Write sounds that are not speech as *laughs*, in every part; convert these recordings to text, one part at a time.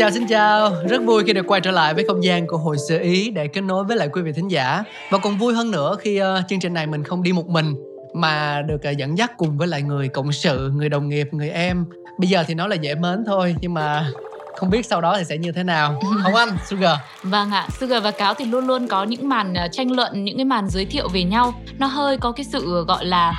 chào xin chào, rất vui khi được quay trở lại với không gian của Hồi Sơ Ý để kết nối với lại quý vị thính giả. Và còn vui hơn nữa khi uh, chương trình này mình không đi một mình mà được uh, dẫn dắt cùng với lại người cộng sự, người đồng nghiệp, người em. Bây giờ thì nói là dễ mến thôi nhưng mà không biết sau đó thì sẽ như thế nào. *laughs* Không anh, Sugar. Vâng ạ, Sugar và Cáo thì luôn luôn có những màn ờ, tranh luận, những cái màn giới thiệu về nhau. Nó hơi có cái sự gọi là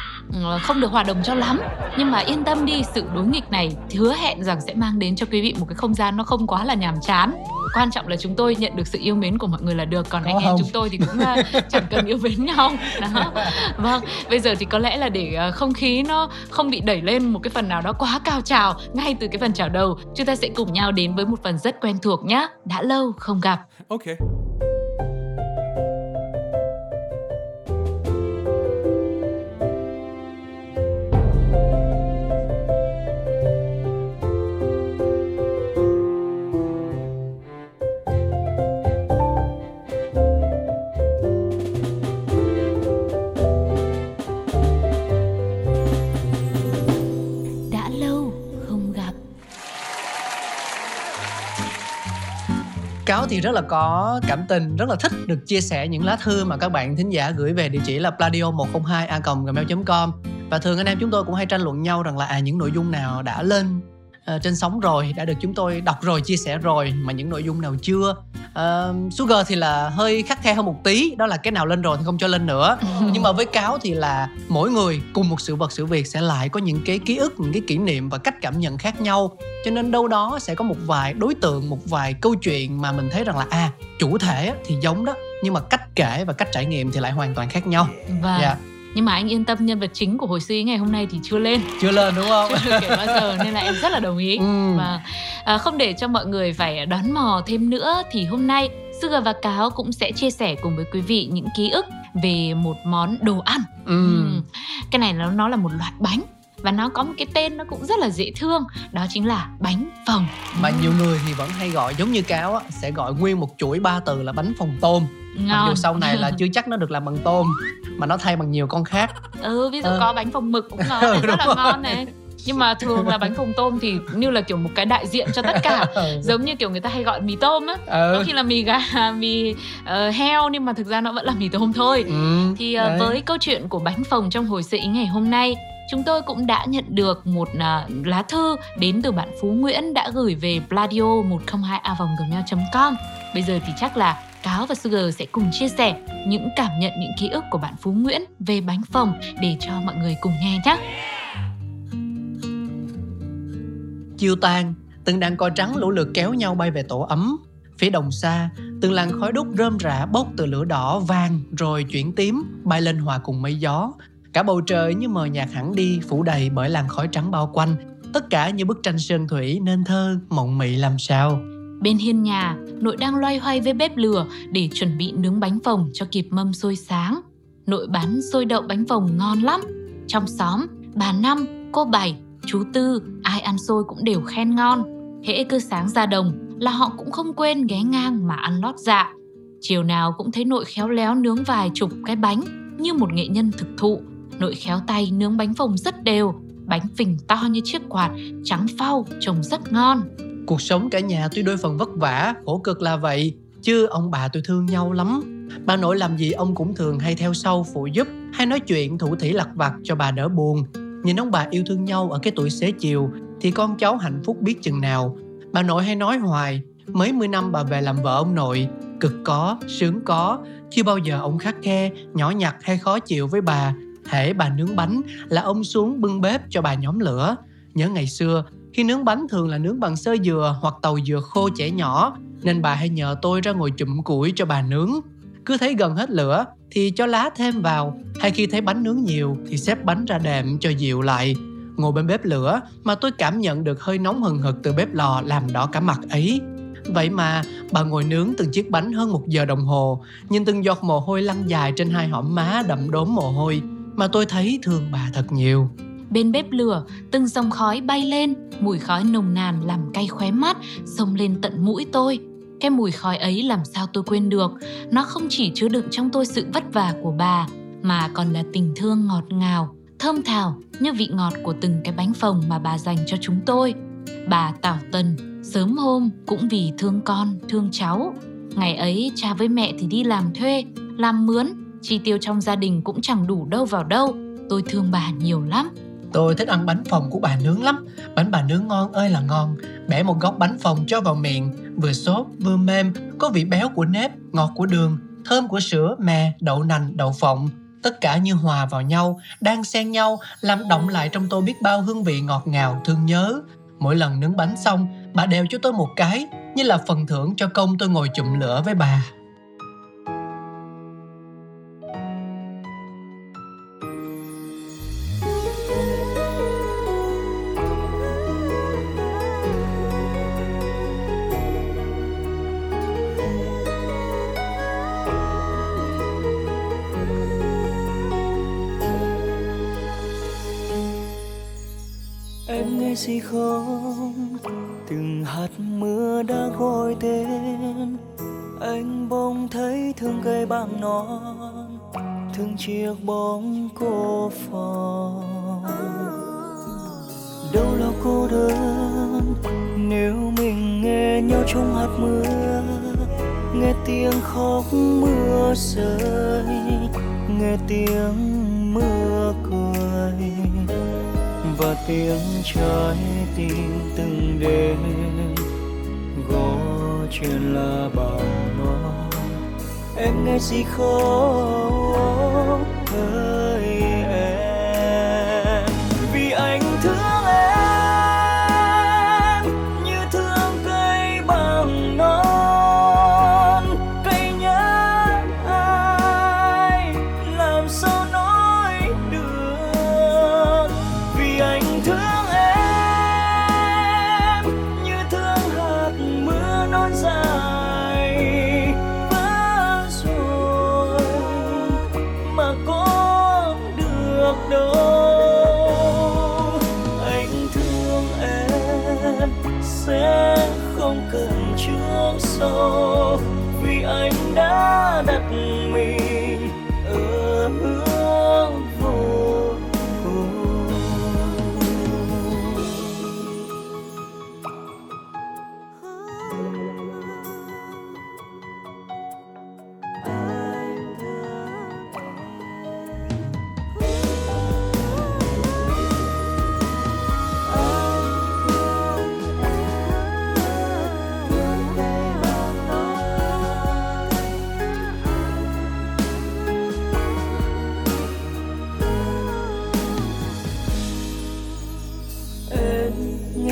không được hòa đồng cho lắm Nhưng mà yên tâm đi, sự đối nghịch này hứa hẹn rằng sẽ mang đến cho quý vị một cái không gian nó không quá là nhàm chán Quan trọng là chúng tôi nhận được sự yêu mến của mọi người là được Còn Có anh em không? chúng tôi thì cũng ờ, chẳng cần yêu mến nhau Đó. Vâng, bây giờ thì có lẽ là để ờ, không khí nó không bị đẩy lên một cái phần nào đó quá cao trào Ngay từ cái phần chào đầu Chúng ta sẽ cùng nhau đến với một phần rất quen thuộc nhé Đã lâu không gặp Okay. Cáo thì rất là có cảm tình, rất là thích được chia sẻ những lá thư mà các bạn thính giả gửi về địa chỉ là pladio 102 a gmail.com và thường anh em chúng tôi cũng hay tranh luận nhau rằng là à những nội dung nào đã lên ờ, trên sóng rồi, đã được chúng tôi đọc rồi, chia sẻ rồi mà những nội dung nào chưa. Ờ, Sugar thì là hơi khắc khe hơn một tí, đó là cái nào lên rồi thì không cho lên nữa. Nhưng mà với Cáo thì là mỗi người cùng một sự vật sự việc sẽ lại có những cái ký ức, những cái kỷ niệm và cách cảm nhận khác nhau cho nên đâu đó sẽ có một vài đối tượng một vài câu chuyện mà mình thấy rằng là à chủ thể thì giống đó nhưng mà cách kể và cách trải nghiệm thì lại hoàn toàn khác nhau Vâng. Dạ. Nhưng mà anh yên tâm nhân vật chính của hồi suy ngày hôm nay thì chưa lên chưa lên đúng không chưa được kể bao giờ nên là em rất là đồng ý. Ừ. Và à, không để cho mọi người phải đoán mò thêm nữa thì hôm nay Sugar và Cáo cũng sẽ chia sẻ cùng với quý vị những ký ức về một món đồ ăn. ừ. Ừm. Cái này nó nó là một loại bánh và nó có một cái tên nó cũng rất là dễ thương đó chính là bánh phồng mà nhiều người thì vẫn hay gọi giống như cáo á sẽ gọi nguyên một chuỗi ba từ là bánh phồng tôm mặc ngon dù sau này là *laughs* chưa chắc nó được làm bằng tôm mà nó thay bằng nhiều con khác ừ ví dụ Ờ. có bánh phồng mực cũng ngon *laughs* Ừ, rất là rồi. ngon này nhưng mà thường là bánh phồng tôm thì như là kiểu một cái đại diện cho tất cả *laughs* giống như kiểu người ta hay gọi mì tôm á có ừ. khi là mì gà mì ờ, heo nhưng mà thực ra nó vẫn là mì tôm thôi ừ. thì đấy. với câu chuyện của bánh phồng trong hồi sự ý ngày hôm nay chúng tôi cũng đã nhận được một uh, lá thư đến từ bạn Phú Nguyễn đã gửi về pladio 102 a gmail.com bây giờ thì chắc là Cáo và Sugar sẽ cùng chia sẻ những cảm nhận, những ký ức của bạn Phú Nguyễn về bánh phồng để cho mọi người cùng nghe nhé. chiều tàn từng đàn cò trắng lũ lượt kéo nhau bay về tổ ấm. Phía đồng xa từng làn khói đốt rơm rạ bốc từ lửa đỏ vàng rồi chuyển tím bay lên hòa cùng mây gió cả bầu trời như mờ nhạt hẳn đi phủ đầy bởi làn khói trắng bao quanh tất cả như bức tranh sơn thủy nên thơ mộng mị làm sao Bên hiên nhà, nội đang loay hoay với bếp lửa để chuẩn bị nướng bánh phồng cho kịp mâm sôi sáng. Nội bán xôi đậu bánh phồng ngon lắm. Trong xóm, bà Năm, cô Bảy, chú Tư, ai ăn xôi cũng đều khen ngon. Hễ cứ sáng ra đồng là họ cũng không quên ghé ngang mà ăn lót dạ. Chiều nào cũng thấy nội khéo léo nướng vài chục cái bánh như một nghệ nhân thực thụ. Nội khéo tay nướng bánh phồng rất đều, bánh phình to như chiếc quạt, trắng phau, trông rất ngon. cuộc sống cả nhà tuy đôi phần vất vả khổ cực là vậy chứ ông bà tôi thương nhau lắm. Bà nội làm gì ông cũng thường hay theo sau phụ giúp hay nói chuyện thủ thỉ lặt vặt cho bà đỡ buồn. Nhìn ông bà yêu thương nhau ở cái tuổi xế chiều thì con cháu hạnh phúc biết chừng nào. Bà nội hay nói hoài mấy mươi năm bà về làm vợ ông nội cực có sướng có chưa bao giờ ông khắc khe nhỏ nhặt hay khó chịu với bà hễ bà nướng bánh là ông xuống bưng bếp cho bà nhóm lửa. Nhớ ngày xưa khi nướng bánh thường là nướng bằng sơ dừa hoặc tàu dừa khô chẻ nhỏ nên bà hay nhờ tôi ra ngồi chụm củi cho bà nướng. Cứ thấy gần hết lửa thì cho lá thêm vào hay khi thấy bánh nướng nhiều thì xếp bánh ra đệm cho dịu lại. Ngồi bên bếp lửa mà tôi cảm nhận được hơi nóng hừng hực từ bếp lò làm đỏ cả mặt ấy. Vậy mà bà ngồi nướng từng chiếc bánh hơn một giờ đồng hồ, nhìn từng giọt mồ hôi lăn dài trên hai hõm má đậm đốm mồ hôi, mà tôi thấy thương bà thật nhiều. Bên bếp lửa, từng dòng khói bay lên, mùi khói nồng nàn làm cay khóe mắt, xông lên tận mũi tôi. Cái mùi khói ấy làm sao tôi quên được, nó không chỉ chứa đựng trong tôi sự vất vả của bà, mà còn là tình thương ngọt ngào, thơm thảo như vị ngọt của từng cái bánh phồng mà bà dành cho chúng tôi. Bà Tảo Tần sớm hôm cũng vì thương con, thương cháu. Ngày ấy cha với mẹ thì đi làm thuê, làm mướn, chi tiêu trong gia đình cũng chẳng đủ đâu vào đâu. Tôi thương bà nhiều lắm. Tôi thích ăn bánh phồng của bà nướng lắm. Bánh bà nướng ngon ơi là ngon. Bẻ một góc bánh phồng cho vào miệng. Vừa xốp vừa mềm Có vị béo của nếp, ngọt của đường Thơm của sữa, mè, đậu nành, đậu phộng. Tất cả như hòa vào nhau Đang xen nhau Làm động lại trong tôi biết bao hương vị ngọt ngào thương nhớ. Mỗi lần nướng bánh xong Bà đều cho tôi một cái Như là phần thưởng cho công tôi ngồi chụm lửa với bà. Gì không? Từng hạt mưa đã gọi tên. Anh bỗng thấy thương cây bằng non, thương chiếc bóng cô phòng. Đâu là cô đơn? Nếu mình nghe nhau trong hạt mưa, nghe tiếng khóc mưa rơi, nghe tiếng tiếng trái tim từng đêm. Gõ chuyện là bảo nó em nghe gì không ơi?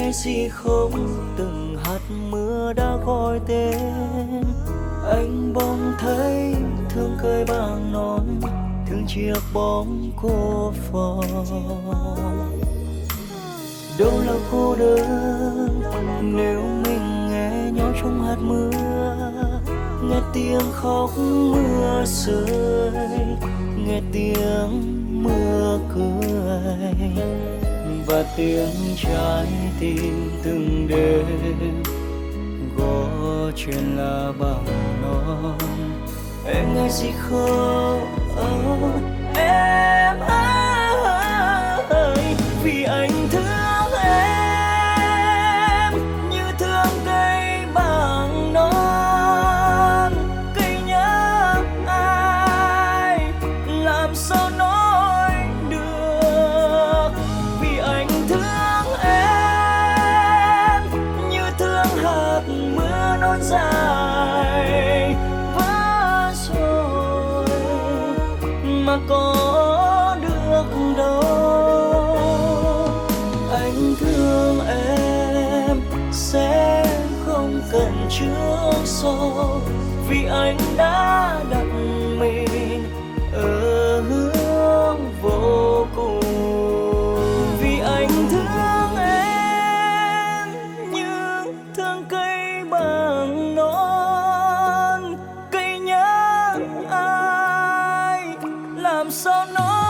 Nghe gì không từng hạt mưa đã gọi tên. Anh bỗng thấy thương cười bằng non, thương chiếc bóng cô phòng đâu là cô đơn, nếu mình nghe nhau trong hạt mưa, nghe tiếng khóc mưa rơi, nghe tiếng mưa cười và tiếng trái tim từng đêm. Gõ chuyện là bằng non. Em nghe gì không? Ờ, em ơi, vì anh thương I'm so numb.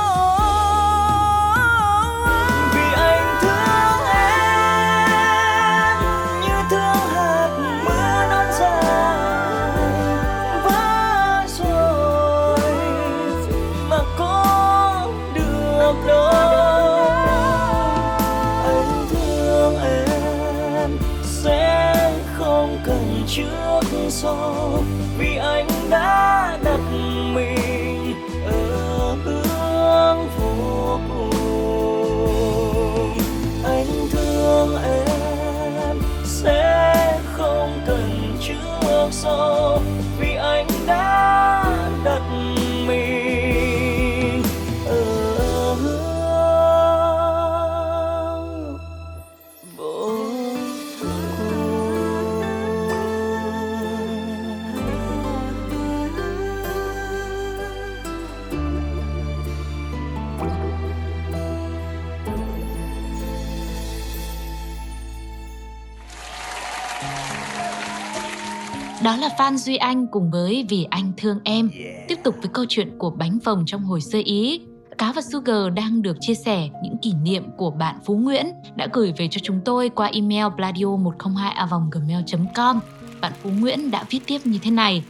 Đó là Phan Duy Anh cùng với Vì Anh Thương Em. Tiếp tục với câu chuyện của bánh phồng trong hồi sơ Ý. Cá và Sugar đang được chia sẻ những kỷ niệm của bạn Phú Nguyễn đã gửi về cho chúng tôi qua email bladio102a gmail.com. Bạn Phú Nguyễn đã viết tiếp như thế này.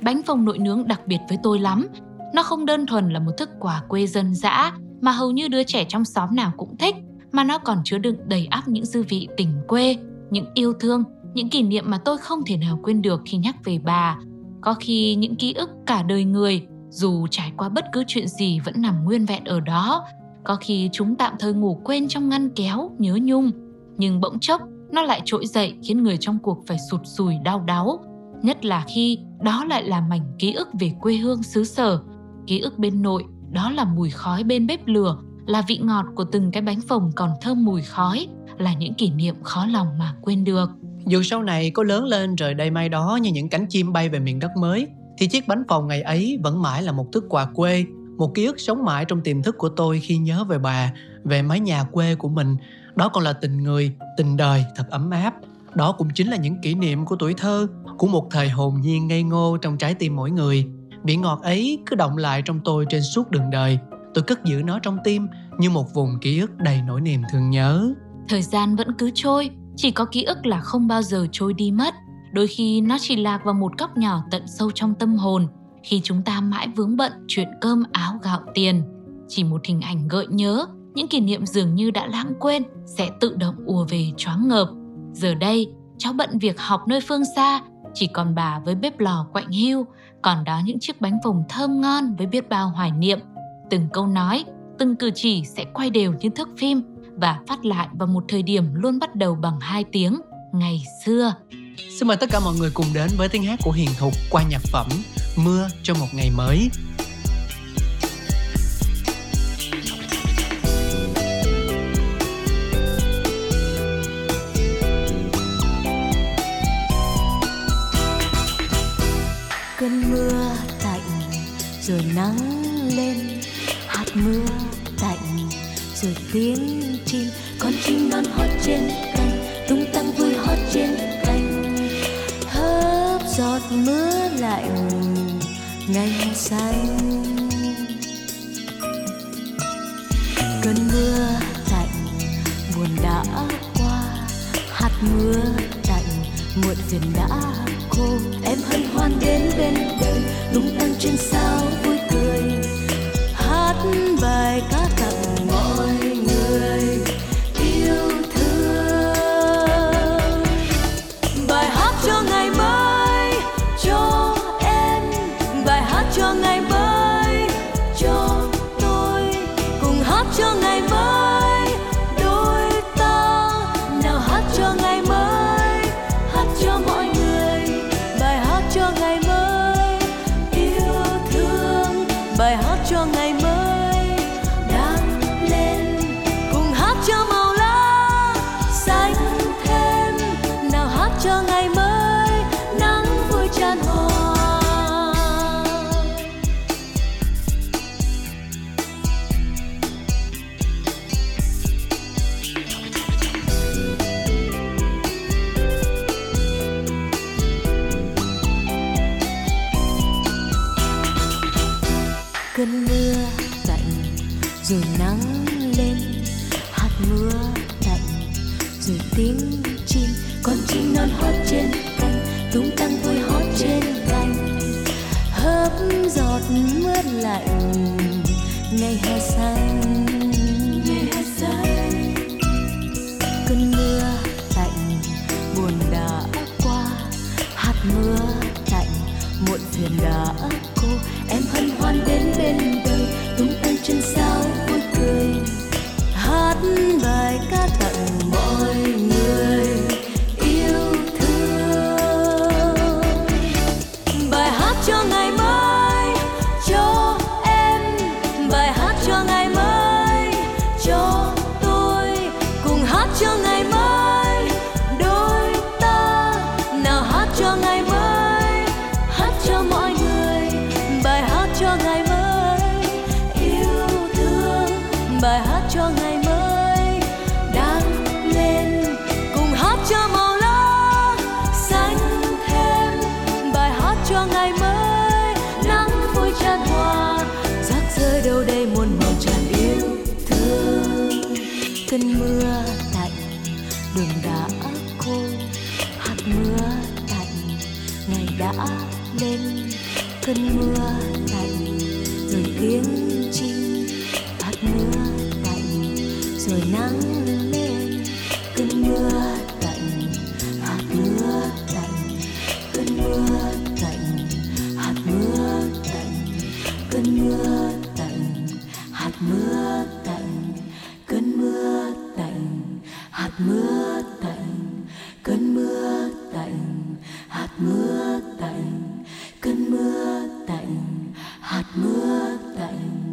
Bánh phồng nội nướng đặc biệt với tôi lắm. Nó không đơn thuần là một thức quà quê dân dã mà hầu như đứa trẻ trong xóm nào cũng thích, mà nó còn chứa đựng đầy ắp những dư vị tình quê, những yêu thương, những kỷ niệm mà tôi không thể nào quên được khi nhắc về bà. Có khi những ký ức cả đời người, dù trải qua bất cứ chuyện gì vẫn nằm nguyên vẹn ở đó. Có khi chúng tạm thời ngủ quên trong ngăn kéo, nhớ nhung. Nhưng bỗng chốc, nó lại trỗi dậy khiến người trong cuộc phải sụt sùi đau đáu. Nhất là khi đó lại là mảnh ký ức về quê hương xứ sở. Ký ức bên nội, đó là mùi khói bên bếp lửa, là vị ngọt của từng cái bánh phồng còn thơm mùi khói, là những kỷ niệm khó lòng mà quên được. Dù sau này có lớn lên trời đây mai đó như những cánh chim bay về miền đất mới, thì chiếc bánh phồng ngày ấy vẫn mãi là một thức quà quê, một ký ức sống mãi trong tiềm thức của tôi khi nhớ về bà, về mái nhà quê của mình. Đó còn là tình người, tình đời thật ấm áp. Đó cũng chính là những kỷ niệm của tuổi thơ, của một thời hồn nhiên ngây ngô trong trái tim mỗi người. Vị ngọt ấy cứ động lại trong tôi trên suốt đường đời. Tôi cất giữ nó trong tim như một vùng ký ức đầy nỗi niềm thương nhớ. Thời gian vẫn cứ trôi, chỉ có ký ức là không bao giờ trôi đi mất. Đôi khi nó chỉ lạc vào một góc nhỏ tận sâu trong tâm hồn khi chúng ta mãi vướng bận chuyện cơm áo gạo tiền. Chỉ một hình ảnh gợi nhớ, những kỷ niệm dường như đã lãng quên sẽ tự động ùa về choáng ngợp. Giờ đây, cháu bận việc học nơi phương xa, chỉ còn bà với bếp lò quạnh hiu, còn đó những chiếc bánh phồng thơm ngon với biết bao hoài niệm. Từng câu nói, từng cử chỉ sẽ quay đều như thước phim và phát lại vào một thời điểm luôn bắt đầu bằng hai tiếng ngày xưa. Xin mời tất cả mọi người cùng đến với tiếng hát của Hiền Thục qua nhạc phẩm Mưa cho một ngày mới. cơn mưa tạnh rồi nắng lên hạt mưa tạnh rồi tiếng chim, con chim non hót trên cành tung tăng vui hót trên cành. Hớp giọt mưa lạnh, ngày xanh. Cơn mưa tạnh buồn đã qua, hạt mưa tạnh, muộn phiền đã rồi tiếng chim con chim non hót trên cành tung tăng vui hót trên cành. Hớp giọt mưa lạnh ngày hè xanh. Ngày hè xanh. Cơn mưa tạnh buồn đã qua hạt mưa thuyền đã cô em mưa tạnh cơn mưa tạnh hạt mưa tạnh cơn mưa tạnh hạt mưa tạnh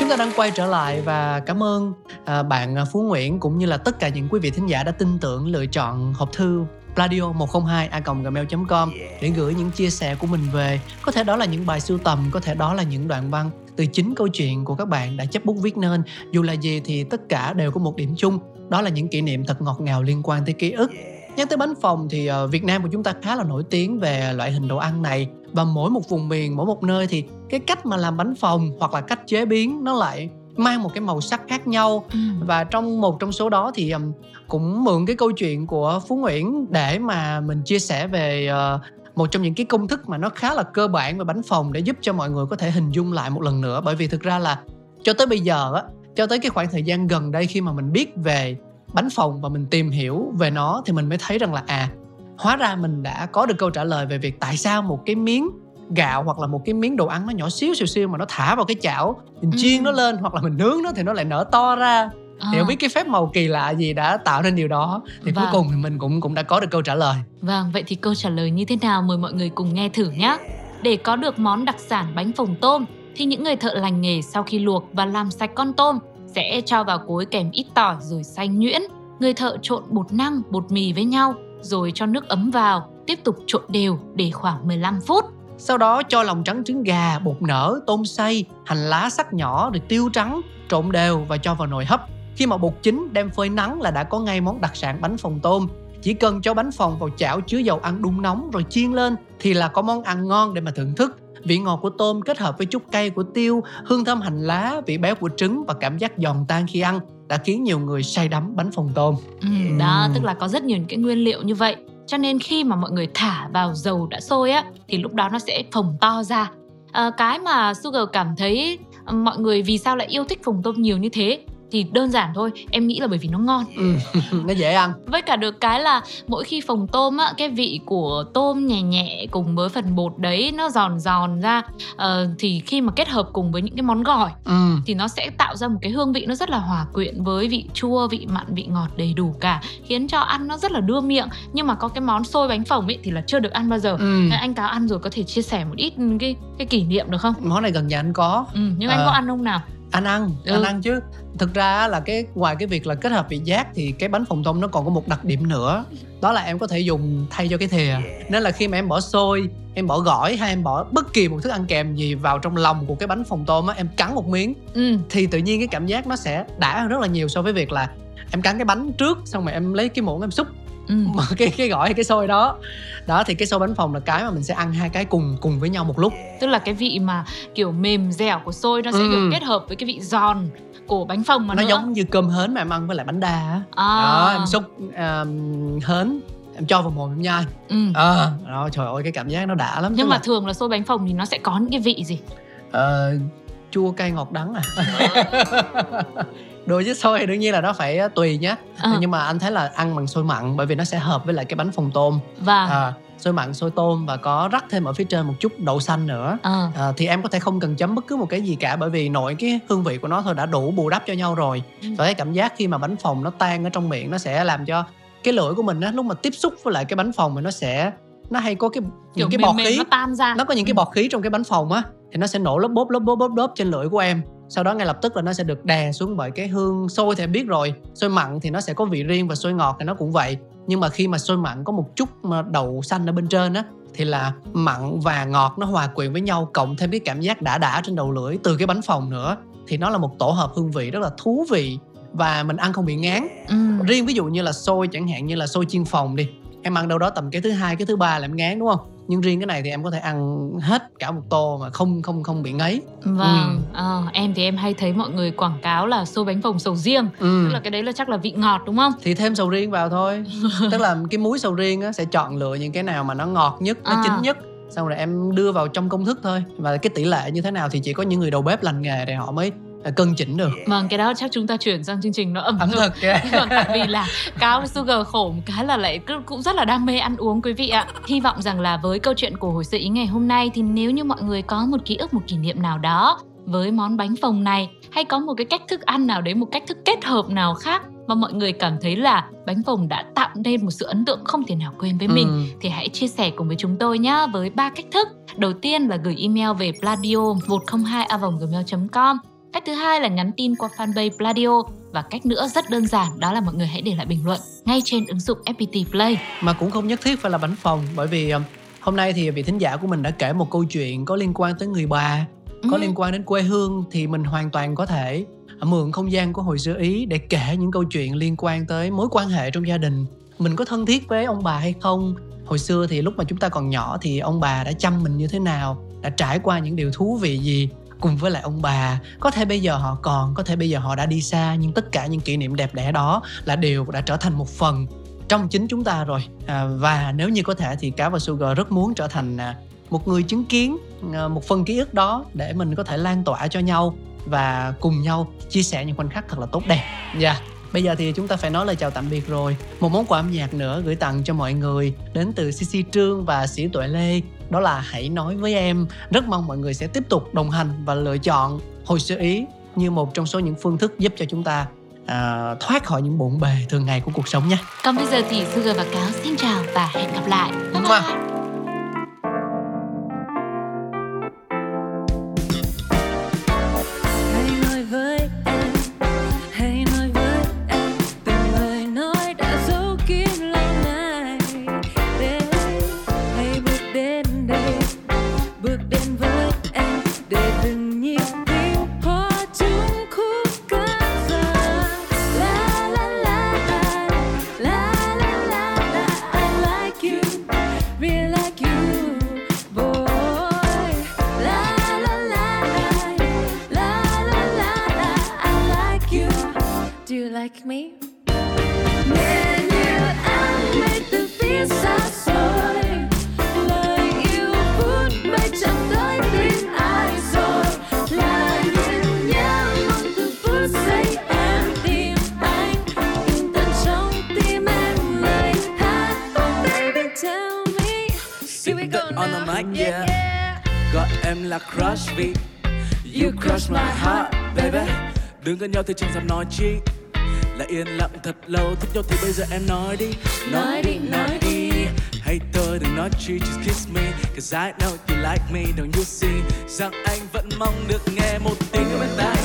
Chúng ta đang quay trở lại và cảm ơn à, bạn à, Phú Nguyễn cũng như là tất cả những quý vị thính giả đã tin tưởng lựa chọn hộp thư pladio 102 a gmail.com để gửi những chia sẻ của mình về. Có thể đó là những bài sưu tầm, có thể đó là những đoạn văn từ chính câu chuyện của các bạn đã chấp bút viết nên. Dù là gì thì tất cả đều có một điểm chung, đó là những kỷ niệm thật ngọt ngào liên quan tới ký ức. Nhắc tới bánh phồng thì ờ, Việt Nam của chúng ta khá là nổi tiếng về loại hình đồ ăn này và mỗi một vùng miền, mỗi một nơi thì cái cách mà làm bánh phồng hoặc là cách chế biến nó lại mang một cái màu sắc khác nhau Ừ. và trong một trong số đó thì um, cũng mượn cái câu chuyện của Phú Nguyễn để mà mình chia sẻ về ờ, một trong những cái công thức mà nó khá là cơ bản về bánh phồng để giúp cho mọi người có thể hình dung lại một lần nữa bởi vì thực ra là cho tới bây giờ á cho tới cái khoảng thời gian gần đây khi mà mình biết về bánh phồng và mình tìm hiểu về nó thì mình mới thấy rằng là à hóa ra mình đã có được câu trả lời về việc tại sao một cái miếng gạo hoặc là một cái miếng đồ ăn nó nhỏ xíu xíu xíu mà nó thả vào cái chảo mình Ừ. chiên nó lên hoặc là mình nướng nó thì nó lại nở to ra À, thì không biết cái phép màu kỳ lạ gì đã tạo nên điều đó thì cuối Vâng. cùng thì mình cũng cũng đã có được câu trả lời Vâng, vậy thì câu trả lời như thế nào mời mọi người cùng nghe thử nhé. Để có được món đặc sản bánh phồng tôm thì những người thợ lành nghề sau khi luộc và làm sạch con tôm sẽ cho vào cối kèm ít tỏi rồi xay nhuyễn. Người thợ trộn bột năng, bột mì với nhau rồi cho nước ấm vào, tiếp tục trộn đều để khoảng 15 phút. sau đó cho lòng trắng trứng gà bột nở tôm xay hành lá sắc nhỏ rồi tiêu trắng trộn đều và cho vào nồi hấp khi mà bột chín đem phơi nắng là đã có ngay món đặc sản bánh phồng tôm. Chỉ cần cho bánh phồng vào chảo chứa dầu ăn đun nóng rồi chiên lên thì là có món ăn ngon để mà thưởng thức. Vị ngọt của tôm kết hợp với chút cay của tiêu hương thơm hành lá vị béo của trứng và cảm giác giòn tan khi ăn đã khiến nhiều người say đắm bánh phồng tôm. Ừ, đó, tức là có rất nhiều những cái nguyên liệu như vậy. Cho nên khi mà mọi người thả vào dầu đã sôi á thì lúc đó nó sẽ phồng to ra. À, cái mà Sugar cảm thấy mọi người vì sao lại yêu thích phồng tôm nhiều như thế thì đơn giản thôi, em nghĩ là bởi vì nó ngon. ừ, *laughs* nó dễ ăn Với cả được cái là mỗi khi phồng tôm á, cái vị của tôm nhẹ nhẹ cùng với phần bột đấy nó giòn giòn ra Ờ, thì khi mà kết hợp cùng với những cái món gỏi ừ. thì nó sẽ tạo ra một cái hương vị nó rất là hòa quyện với vị chua, vị mặn, vị ngọt đầy đủ cả khiến cho ăn nó rất là đưa miệng. Nhưng mà có cái món xôi bánh phồng ấy thì là chưa được ăn bao giờ. Ừ. Nên Anh Cáo ăn rồi có thể chia sẻ một ít cái cái kỷ niệm được không? món này gần nhà anh có Ừ, nhưng anh Ờ. có ăn không nào? Anh ăn Ừ. anh ăn chứ. Thực ra á là cái ngoài cái việc là kết hợp vị giác thì cái bánh phồng tôm nó còn có một đặc điểm nữa. Đó là em có thể dùng thay cho cái thìa. Nên là khi mà em bỏ xôi em bỏ gỏi hay em bỏ bất kỳ một thức ăn kèm gì vào trong lòng của cái bánh phồng tôm á em cắn một miếng Ừ, thì tự nhiên cái cảm giác nó sẽ đã hơn rất là nhiều so với việc là em cắn cái bánh trước xong rồi em lấy cái muỗng em xúc ừ. *laughs* cái cái gỏi cái xôi đó đó thì cái xôi bánh phồng là cái mà mình sẽ ăn hai cái cùng cùng với nhau một lúc Tức là cái vị mà kiểu mềm dẻo của xôi nó sẽ Ừ. kiểu kết hợp với cái vị giòn của bánh phồng mà nó nữa. giống như cơm hến mà em ăn với lại bánh đa á à. đó em xúc um, hến em cho vào mồm em nhai Ừ. ờ đó trời ơi cái cảm giác nó đã lắm Nhưng Tức mà là, thường là xôi bánh phồng thì nó sẽ có những cái vị gì? ờ, chua cay ngọt đắng à? Đùa chứ xôi thì đương nhiên là nó phải tùy nhé Ờ. nhưng mà anh thấy là ăn bằng xôi mặn bởi vì nó sẽ hợp với lại cái bánh phồng tôm. Và? À, xôi mặn xôi tôm và có rắc thêm ở phía trên một chút đậu xanh nữa. Ờ, à, thì em có thể không cần chấm bất cứ một cái gì cả bởi vì nội cái hương vị của nó thôi đã đủ bù đắp cho nhau rồi. Ừ. và cái cảm giác khi mà bánh phồng nó tan ở trong miệng nó sẽ làm cho cái lưỡi của mình á lúc mà tiếp xúc với lại cái bánh phồng thì nó sẽ nó hay có cái kiểu những cái mềm bọt mềm khí. nó tan ra. Nó có những cái Ừ. bọt khí trong cái bánh phồng á thì nó sẽ nổ lớp bốp lớp bốp bốp bốp trên lưỡi của em. Sau đó ngay lập tức là nó sẽ được đè xuống bởi cái hương xôi thì em biết rồi. Xôi mặn thì nó sẽ có vị riêng và xôi ngọt thì nó cũng vậy. Nhưng mà khi mà xôi mặn có một chút mà đậu xanh ở bên trên á thì là mặn và ngọt nó hòa quyện với nhau cộng thêm cái cảm giác đã đã trên đầu lưỡi từ cái bánh phồng nữa. Thì nó là một tổ hợp hương vị rất là thú vị và mình ăn không bị ngán. Ừ. riêng ví dụ như là xôi chẳng hạn như là xôi chiên phồng đi. Em ăn đâu đó tầm cái thứ hai cái thứ ba là em ngán đúng không nhưng riêng cái này thì em có thể ăn hết cả một tô mà không không không bị ngấy Vâng, ờ, em thì em hay thấy mọi người quảng cáo là xôi bánh phồng sầu riêng ừ. Tức là cái đấy là chắc là vị ngọt đúng không? thì thêm sầu riêng vào thôi *laughs* tức là cái muối sầu riêng á sẽ chọn lựa những cái nào mà nó ngọt nhất nó À. chín nhất xong rồi em đưa vào trong công thức thôi và cái tỷ lệ như thế nào thì chỉ có những người đầu bếp lành nghề để họ mới à, cân chỉnh được Vâng, cái đó chắc chúng ta chuyển sang chương trình nó ẩm, ẩm thực. Còn tại vì là Cao Sugar khổ một cái là lại cũng rất là đam mê ăn uống quý vị ạ Hy vọng rằng là với câu chuyện của hồi sự ý ngày hôm nay Thì nếu như mọi người có một ký ức, một kỷ niệm nào đó Với món bánh phồng này Hay có một cái cách thức ăn nào đấy, một cách thức kết hợp nào khác Mà mọi người cảm thấy là bánh phồng đã tạo nên một sự ấn tượng không thể nào quên với mình Ừ. thì hãy chia sẻ cùng với chúng tôi nhé với ba cách thức. Đầu tiên là gửi email về pladio 102 gmail.com Cách thứ hai là nhắn tin qua fanpage Pladio và cách nữa rất đơn giản đó là mọi người hãy để lại bình luận ngay trên ứng dụng FPT Play. mà cũng không nhất thiết phải là bánh phồng bởi vì um, hôm nay thì vị thính giả của mình đã kể một câu chuyện có liên quan tới người bà có Ừ. liên quan đến quê hương thì mình hoàn toàn có thể mượn không gian của hồi xưa ý để kể những câu chuyện liên quan tới mối quan hệ trong gia đình mình có thân thiết với ông bà hay không hồi xưa thì lúc mà chúng ta còn nhỏ thì ông bà đã chăm mình như thế nào đã trải qua những điều thú vị gì cùng với lại ông bà. Có thể bây giờ họ còn có thể bây giờ họ đã đi xa nhưng tất cả những kỷ niệm đẹp đẽ đó là đều đã trở thành một phần trong chính chúng ta rồi. À, và nếu như có thể thì cá và sugar rất muốn trở thành à, một người chứng kiến à, một phần ký ức đó để mình có thể lan tỏa cho nhau và cùng nhau chia sẻ những khoảnh khắc thật là tốt đẹp. Dạ. Bây giờ thì chúng ta phải nói lời chào tạm biệt rồi. Một món quà âm nhạc nữa gửi tặng cho mọi người Đến từ CC Trương và Sĩ Tuệ Lê. Đó là Hãy nói với em Rất mong mọi người sẽ tiếp tục đồng hành và lựa chọn Hồi sơ ý Như một trong số những phương thức giúp cho chúng ta à, Thoát khỏi những bộn bề thường ngày của cuộc sống nha Còn bây giờ thì Sugar và Cáo xin chào và hẹn gặp lại. Bye bye. Đứng gần nhau thì chẳng dám nói chi. Là yên lặng thật lâu Thích nhau thì bây giờ em nói đi. Nói đi, nói đi. Hay tôi đừng nói chi, just kiss me. Cause I know you like me, don't you see? Rằng anh vẫn mong được nghe một tiếng ở bên tai.